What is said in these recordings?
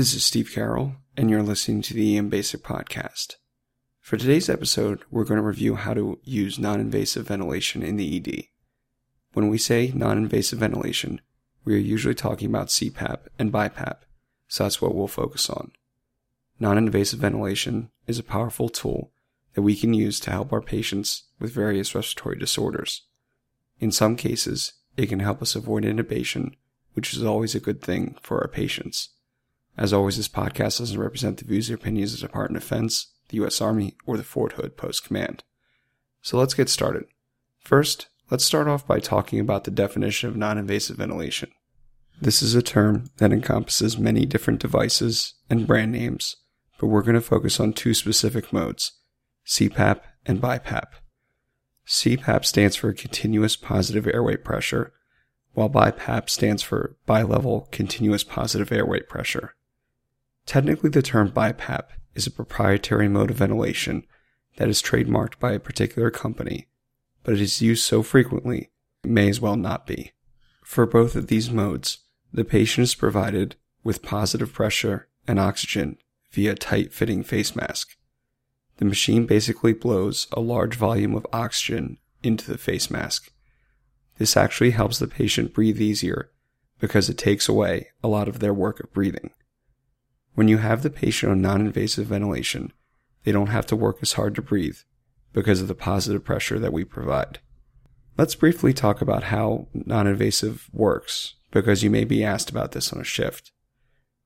This is Steve Carroll, and you're listening to the EM Basic Podcast. For today's episode, we're going to review how to use non invasive ventilation in the ED. When we say non invasive ventilation, we are usually talking about CPAP and BiPAP, so that's what we'll focus on. Non invasive ventilation is a powerful tool that we can use to help our patients with various respiratory disorders. In some cases, it can help us avoid intubation, which is always a good thing for our patients. As always, this podcast doesn't represent the views or opinions of the Department of Defense, the U.S. Army, or the Fort Hood Post Command. So let's get started. First, let's start off by talking about the definition of non invasive ventilation. This is a term that encompasses many different devices and brand names, but we're going to focus on two specific modes CPAP and BiPAP. CPAP stands for continuous positive airway pressure, while BiPAP stands for bilevel continuous positive airway pressure. Technically, the term BiPAP is a proprietary mode of ventilation that is trademarked by a particular company, but it is used so frequently it may as well not be. For both of these modes, the patient is provided with positive pressure and oxygen via a tight fitting face mask. The machine basically blows a large volume of oxygen into the face mask. This actually helps the patient breathe easier because it takes away a lot of their work of breathing. When you have the patient on non invasive ventilation, they don't have to work as hard to breathe because of the positive pressure that we provide. Let's briefly talk about how non invasive works because you may be asked about this on a shift.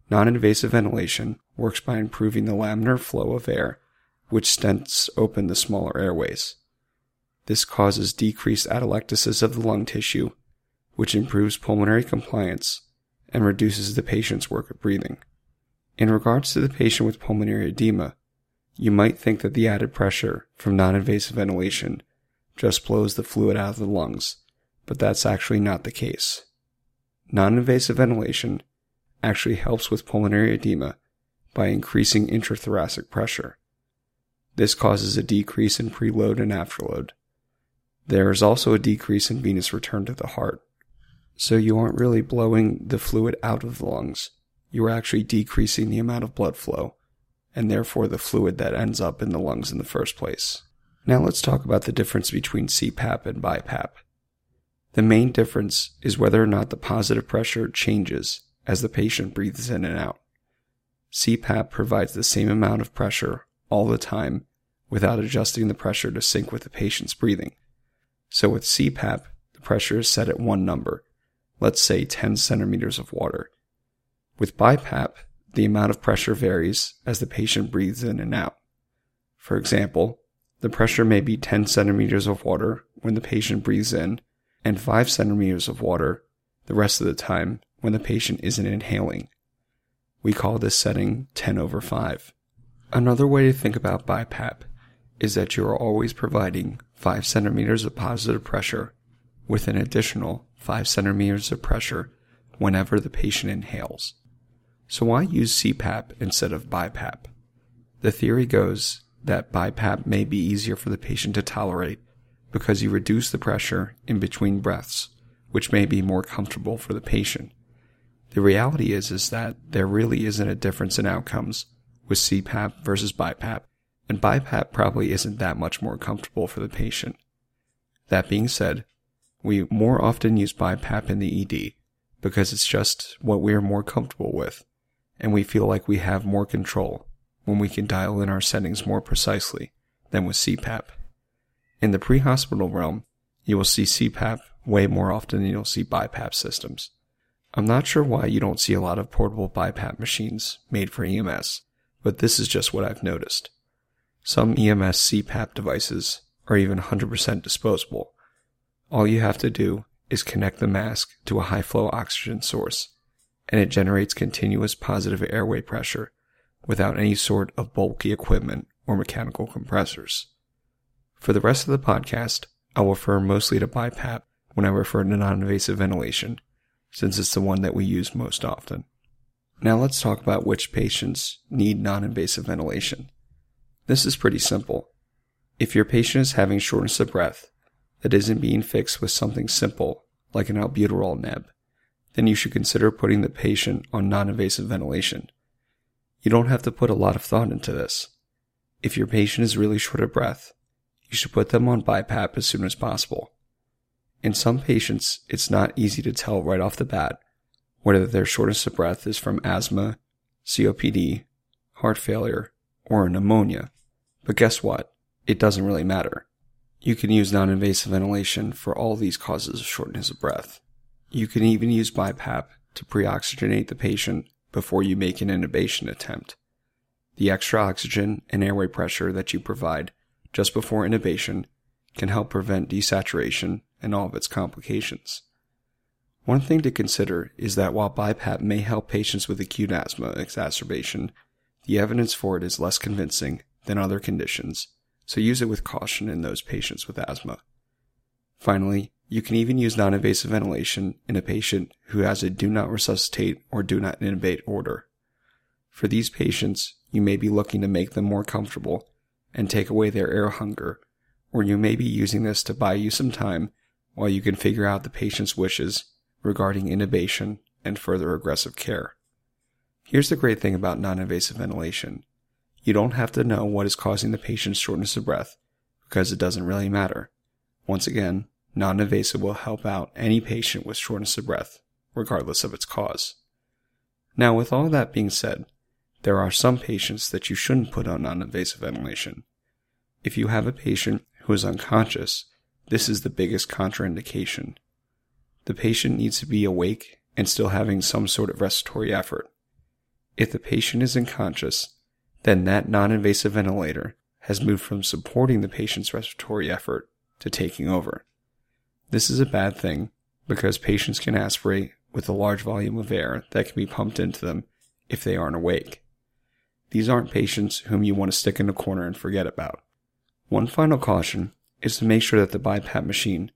Non invasive ventilation works by improving the laminar flow of air, which stents open the smaller airways. This causes decreased atelectasis of the lung tissue, which improves pulmonary compliance and reduces the patient's work of breathing. In regards to the patient with pulmonary edema, you might think that the added pressure from non invasive ventilation just blows the fluid out of the lungs, but that's actually not the case. Non invasive ventilation actually helps with pulmonary edema by increasing intrathoracic pressure. This causes a decrease in preload and afterload. There is also a decrease in venous return to the heart. So you aren't really blowing the fluid out of the lungs, you are actually decreasing the amount of blood flow, and therefore the fluid that ends up in the lungs in the first place. Now let's talk about the difference between CPAP and BiPAP. The main difference is whether or not the positive pressure changes as the patient breathes in and out. CPAP provides the same amount of pressure all the time without adjusting the pressure to sync with the patient's breathing. So with CPAP, the pressure is set at one number, let's say 10 centimeters of water, with BiPAP, the amount of pressure varies as the patient breathes in and out. For example, the pressure may be 10 centimeters of water when the patient breathes in and 5 centimeters of water the rest of the time when the patient isn't inhaling. We call this setting 10 over 5. Another way to think about BiPAP is that you are always providing 5 centimeters of positive pressure with an additional 5 centimeters of pressure whenever the patient inhales. So why use CPAP instead of BiPAP? The theory goes that BiPAP may be easier for the patient to tolerate because you reduce the pressure in between breaths, which may be more comfortable for the patient. The reality is is that there really isn't a difference in outcomes with CPAP versus BiPAP, and BiPAP probably isn't that much more comfortable for the patient. That being said, we more often use BiPAP in the ED because it's just what we are more comfortable with and we feel like we have more control when we can dial in our settings more precisely than with CPAP. In the pre hospital realm, you will see CPAP way more often than you'll see BiPAP systems. I'm not sure why you don't see a lot of portable BiPAP machines made for EMS, but this is just what I've noticed. Some EMS CPAP devices are even 100% disposable. All you have to do is connect the mask to a high flow oxygen source and it generates continuous positive airway pressure without any sort of bulky equipment or mechanical compressors. For the rest of the podcast, I'll refer mostly to BiPAP when I refer to non-invasive ventilation, since it's the one that we use most often. Now let's talk about which patients need non-invasive ventilation. This is pretty simple. If your patient is having shortness of breath that isn't being fixed with something simple like an albuterol neb, then you should consider putting the patient on non invasive ventilation. You don't have to put a lot of thought into this. If your patient is really short of breath, you should put them on BiPAP as soon as possible. In some patients, it's not easy to tell right off the bat whether their shortness of breath is from asthma, COPD, heart failure, or pneumonia. But guess what? It doesn't really matter. You can use non invasive ventilation for all these causes of shortness of breath. You can even use BiPAP to pre oxygenate the patient before you make an intubation attempt. The extra oxygen and airway pressure that you provide just before intubation can help prevent desaturation and all of its complications. One thing to consider is that while BiPAP may help patients with acute asthma exacerbation, the evidence for it is less convincing than other conditions, so use it with caution in those patients with asthma. Finally, you can even use non invasive ventilation in a patient who has a do not resuscitate or do not intubate order. For these patients, you may be looking to make them more comfortable and take away their air hunger, or you may be using this to buy you some time while you can figure out the patient's wishes regarding intubation and further aggressive care. Here's the great thing about non invasive ventilation you don't have to know what is causing the patient's shortness of breath because it doesn't really matter. Once again, non invasive will help out any patient with shortness of breath, regardless of its cause. Now, with all that being said, there are some patients that you shouldn't put on non invasive ventilation. If you have a patient who is unconscious, this is the biggest contraindication. The patient needs to be awake and still having some sort of respiratory effort. If the patient is unconscious, then that non invasive ventilator has moved from supporting the patient's respiratory effort to taking over. This is a bad thing because patients can aspirate with a large volume of air that can be pumped into them if they aren't awake. These aren't patients whom you want to stick in a corner and forget about. One final caution is to make sure that the BiPAP machine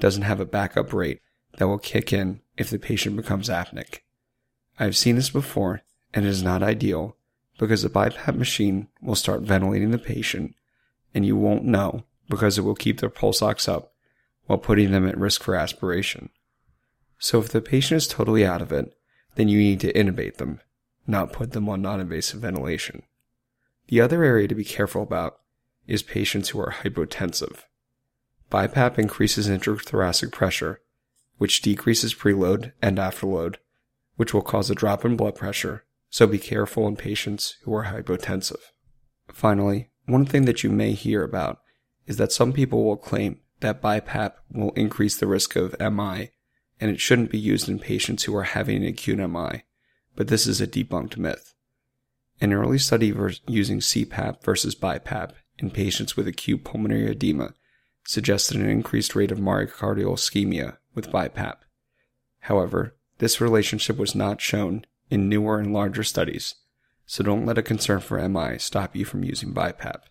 doesn't have a backup rate that will kick in if the patient becomes apneic. I've seen this before and it is not ideal because the BiPAP machine will start ventilating the patient and you won't know because it will keep their pulse ox up while putting them at risk for aspiration. So if the patient is totally out of it, then you need to intubate them, not put them on non-invasive ventilation. The other area to be careful about is patients who are hypotensive. BiPAP increases intrathoracic pressure, which decreases preload and afterload, which will cause a drop in blood pressure, so be careful in patients who are hypotensive. Finally, one thing that you may hear about is that some people will claim that BiPAP will increase the risk of MI and it shouldn't be used in patients who are having an acute MI, but this is a debunked myth. An early study using CPAP versus BiPAP in patients with acute pulmonary edema suggested an increased rate of myocardial ischemia with BiPAP. However, this relationship was not shown in newer and larger studies, so don't let a concern for MI stop you from using BiPAP.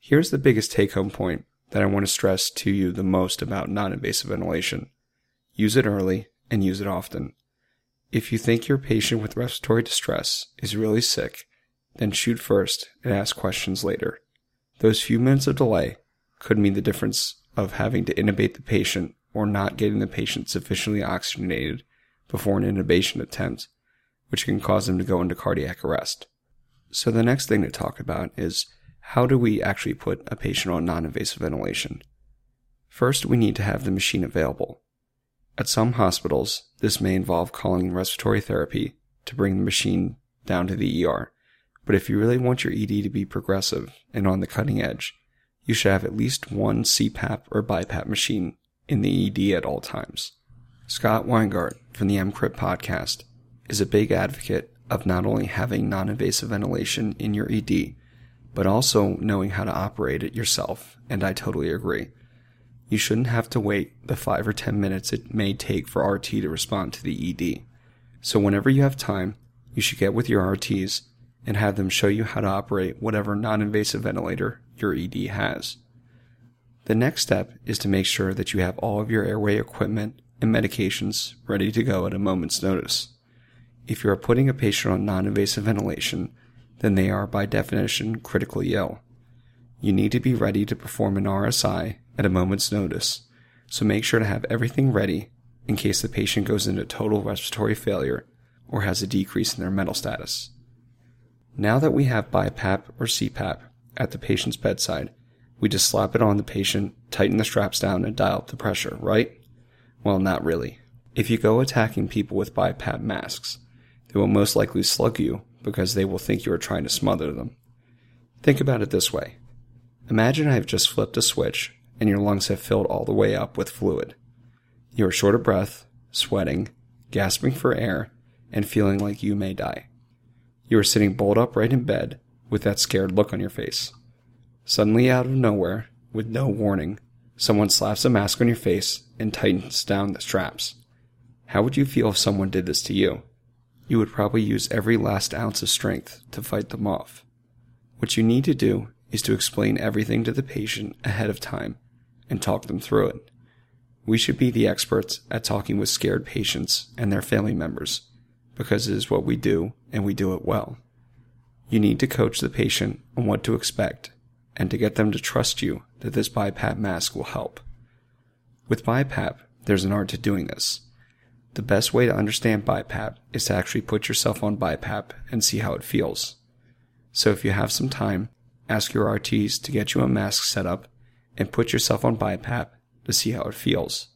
Here's the biggest take home point that I want to stress to you the most about non invasive ventilation use it early and use it often. If you think your patient with respiratory distress is really sick, then shoot first and ask questions later. Those few minutes of delay could mean the difference of having to intubate the patient or not getting the patient sufficiently oxygenated before an intubation attempt, which can cause them to go into cardiac arrest. So the next thing to talk about is how do we actually put a patient on non invasive ventilation? First, we need to have the machine available. At some hospitals, this may involve calling respiratory therapy to bring the machine down to the ER. But if you really want your ED to be progressive and on the cutting edge, you should have at least one CPAP or BiPAP machine in the ED at all times. Scott Weingart from the EMCrit podcast is a big advocate of not only having non invasive ventilation in your ED, but also knowing how to operate it yourself, and I totally agree. You shouldn't have to wait the 5 or 10 minutes it may take for RT to respond to the ED. So whenever you have time, you should get with your RTs and have them show you how to operate whatever non-invasive ventilator your ED has. The next step is to make sure that you have all of your airway equipment and medications ready to go at a moment's notice. If you are putting a patient on non-invasive ventilation, then they are by definition critically ill. You need to be ready to perform an RSI at a moment's notice, so make sure to have everything ready in case the patient goes into total respiratory failure or has a decrease in their mental status. Now that we have BiPAP or CPAP at the patient's bedside, we just slap it on the patient, tighten the straps down, and dial up the pressure, right? Well, not really. If you go attacking people with BiPAP masks, they will most likely slug you because they will think you are trying to smother them. Think about it this way. Imagine I have just flipped a switch and your lungs have filled all the way up with fluid. You are short of breath, sweating, gasping for air, and feeling like you may die. You are sitting bolt upright in bed with that scared look on your face. Suddenly, out of nowhere, with no warning, someone slaps a mask on your face and tightens down the straps. How would you feel if someone did this to you? You would probably use every last ounce of strength to fight them off. What you need to do is to explain everything to the patient ahead of time and talk them through it. We should be the experts at talking with scared patients and their family members because it is what we do and we do it well. You need to coach the patient on what to expect and to get them to trust you that this BiPAP mask will help. With BiPAP, there's an art to doing this. The best way to understand BiPAP is to actually put yourself on BiPAP and see how it feels. So if you have some time, ask your RTs to get you a mask set up and put yourself on BiPAP to see how it feels.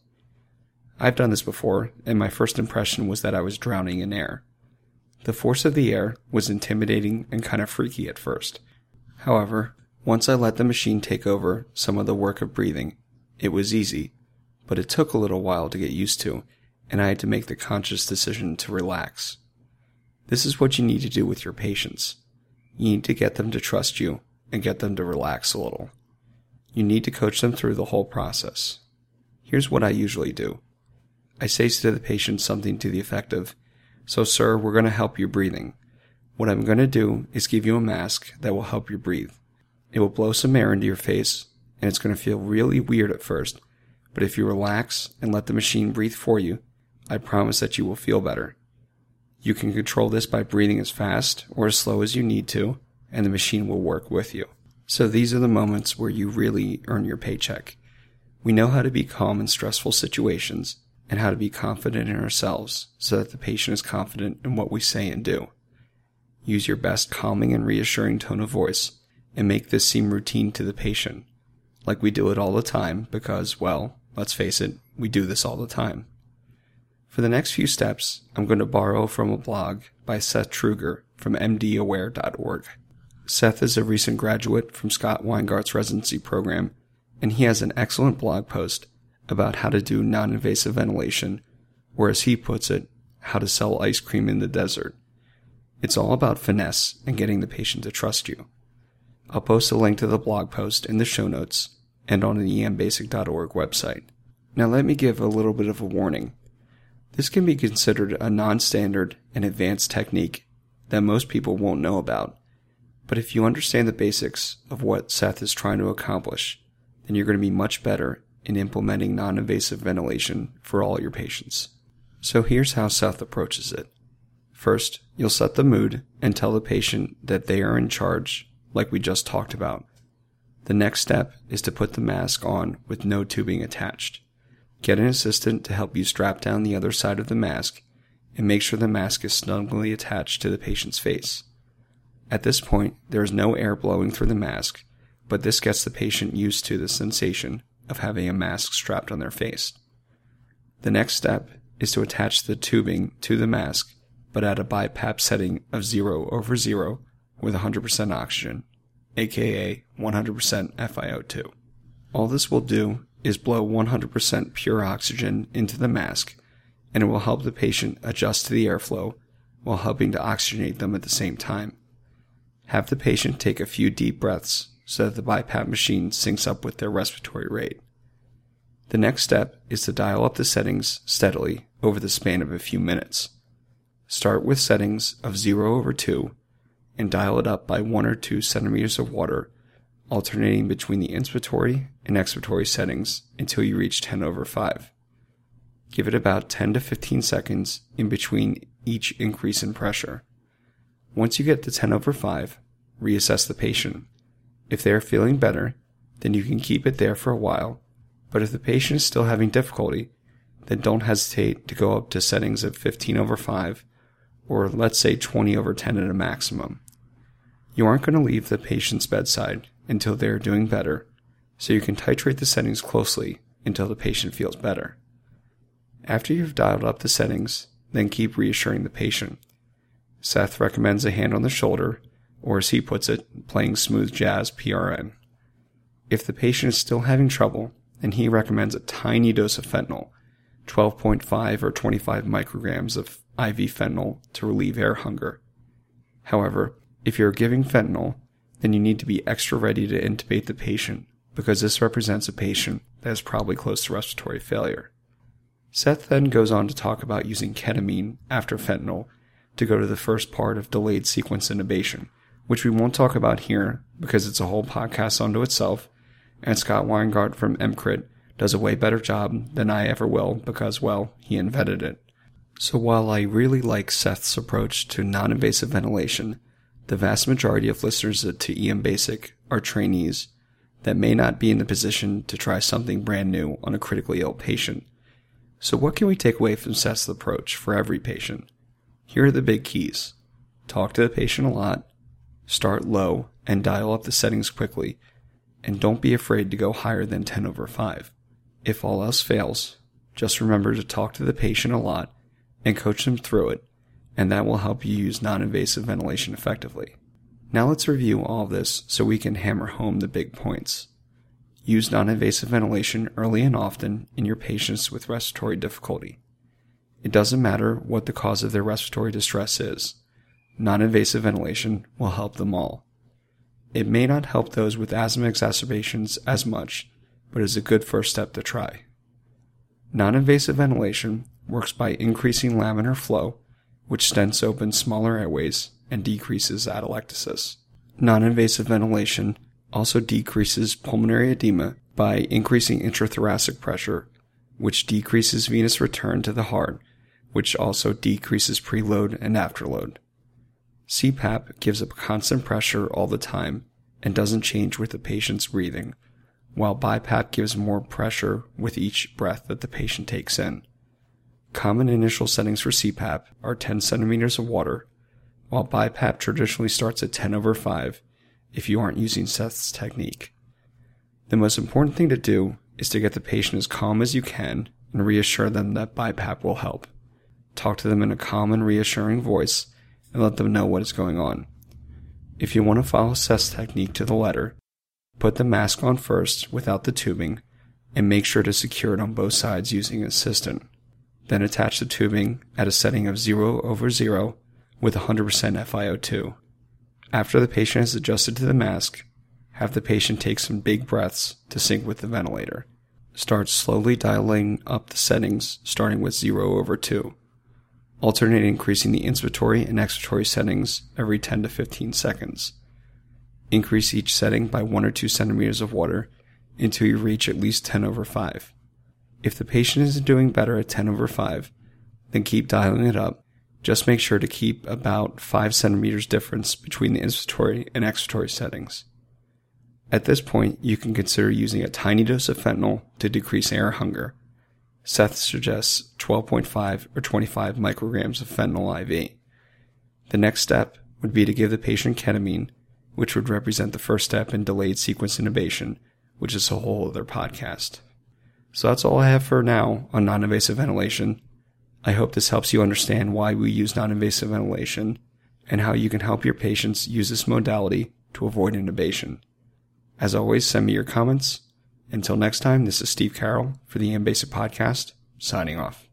I've done this before, and my first impression was that I was drowning in air. The force of the air was intimidating and kind of freaky at first. However, once I let the machine take over some of the work of breathing, it was easy, but it took a little while to get used to, and I had to make the conscious decision to relax. This is what you need to do with your patients. You need to get them to trust you and get them to relax a little. You need to coach them through the whole process. Here's what I usually do. I say to the patient something to the effect of, So, sir, we're going to help you breathing. What I'm going to do is give you a mask that will help you breathe. It will blow some air into your face, and it's going to feel really weird at first. But if you relax and let the machine breathe for you, I promise that you will feel better. You can control this by breathing as fast or as slow as you need to, and the machine will work with you. So these are the moments where you really earn your paycheck. We know how to be calm in stressful situations and how to be confident in ourselves so that the patient is confident in what we say and do. Use your best calming and reassuring tone of voice and make this seem routine to the patient, like we do it all the time because, well, let's face it, we do this all the time. For the next few steps, I'm going to borrow from a blog by Seth Trueger from mdaware.org. Seth is a recent graduate from Scott Weingart's residency program, and he has an excellent blog post about how to do non invasive ventilation, or as he puts it, how to sell ice cream in the desert. It's all about finesse and getting the patient to trust you. I'll post a link to the blog post in the show notes and on the embasic.org website. Now let me give a little bit of a warning. This can be considered a non-standard and advanced technique that most people won't know about. But if you understand the basics of what Seth is trying to accomplish, then you're going to be much better in implementing non-invasive ventilation for all your patients. So here's how Seth approaches it. First, you'll set the mood and tell the patient that they are in charge like we just talked about. The next step is to put the mask on with no tubing attached. Get an assistant to help you strap down the other side of the mask and make sure the mask is snugly attached to the patient's face. At this point, there is no air blowing through the mask, but this gets the patient used to the sensation of having a mask strapped on their face. The next step is to attach the tubing to the mask, but at a BiPAP setting of 0 over 0 with 100% oxygen, aka 100% FiO2. All this will do is blow 100% pure oxygen into the mask, and it will help the patient adjust to the airflow while helping to oxygenate them at the same time. Have the patient take a few deep breaths so that the BiPAP machine syncs up with their respiratory rate. The next step is to dial up the settings steadily over the span of a few minutes. Start with settings of 0 over 2 and dial it up by 1 or 2 centimeters of water, alternating between the inspiratory and expiratory settings until you reach 10 over 5. Give it about 10 to 15 seconds in between each increase in pressure. Once you get to 10 over 5, reassess the patient. If they are feeling better, then you can keep it there for a while, but if the patient is still having difficulty, then don't hesitate to go up to settings of 15 over 5 or let's say 20 over 10 at a maximum. You aren't going to leave the patient's bedside until they are doing better, so you can titrate the settings closely until the patient feels better. After you've dialed up the settings, then keep reassuring the patient. Seth recommends a hand on the shoulder, or as he puts it, playing smooth jazz PRN. If the patient is still having trouble, then he recommends a tiny dose of fentanyl, 12.5 or 25 micrograms of IV fentanyl to relieve air hunger. However, if you're giving fentanyl, then you need to be extra ready to intubate the patient because this represents a patient that is probably close to respiratory failure. Seth then goes on to talk about using ketamine after fentanyl to go to the first part of delayed sequence intubation, which we won't talk about here because it's a whole podcast unto itself, and Scott Weingart from EMCrit does a way better job than I ever will because, well, he invented it. So while I really like Seth's approach to non-invasive ventilation, the vast majority of listeners to EM Basic are trainees that may not be in the position to try something brand new on a critically ill patient. So what can we take away from Seth's approach for every patient? Here are the big keys. Talk to the patient a lot, start low and dial up the settings quickly, and don't be afraid to go higher than 10 over 5. If all else fails, just remember to talk to the patient a lot and coach them through it, and that will help you use non-invasive ventilation effectively. Now let's review all this so we can hammer home the big points. Use non-invasive ventilation early and often in your patients with respiratory difficulty. It doesn't matter what the cause of their respiratory distress is. Non-invasive ventilation will help them all. It may not help those with asthma exacerbations as much, but is a good first step to try. Non-invasive ventilation works by increasing laminar flow, which stents open smaller airways and decreases atelectasis. Non-invasive ventilation also decreases pulmonary edema by increasing intrathoracic pressure, which decreases venous return to the heart, which also decreases preload and afterload. CPAP gives a constant pressure all the time and doesn't change with the patient's breathing, while BiPAP gives more pressure with each breath that the patient takes in. Common initial settings for CPAP are 10 centimeters of water, while BiPAP traditionally starts at 10 over 5 if you aren't using Seth's technique. The most important thing to do is to get the patient as calm as you can and reassure them that BiPAP will help. Talk to them in a calm and reassuring voice and let them know what is going on. If you want to follow Seth's technique to the letter, put the mask on first without the tubing and make sure to secure it on both sides using an assistant. Then attach the tubing at a setting of 0 over 0 with 100% FiO2. After the patient is adjusted to the mask, have the patient take some big breaths to sync with the ventilator. Start slowly dialing up the settings, starting with 0 over 2. Alternate increasing the inspiratory and expiratory settings every 10 to 15 seconds. Increase each setting by 1 or 2 centimeters of water until you reach at least 10 over 5. If the patient isn't doing better at 10 over 5, then keep dialing it up just make sure to keep about 5 centimeters difference between the inspiratory and expiratory settings. At this point, you can consider using a tiny dose of fentanyl to decrease air hunger. Seth suggests 12.5 or 25 micrograms of fentanyl IV. The next step would be to give the patient ketamine, which would represent the first step in delayed sequence intubation, which is a whole other podcast. So that's all I have for now on non invasive ventilation. I hope this helps you understand why we use non-invasive ventilation and how you can help your patients use this modality to avoid intubation. As always, send me your comments. Until next time, this is Steve Carroll for the EM Basic Podcast, signing off.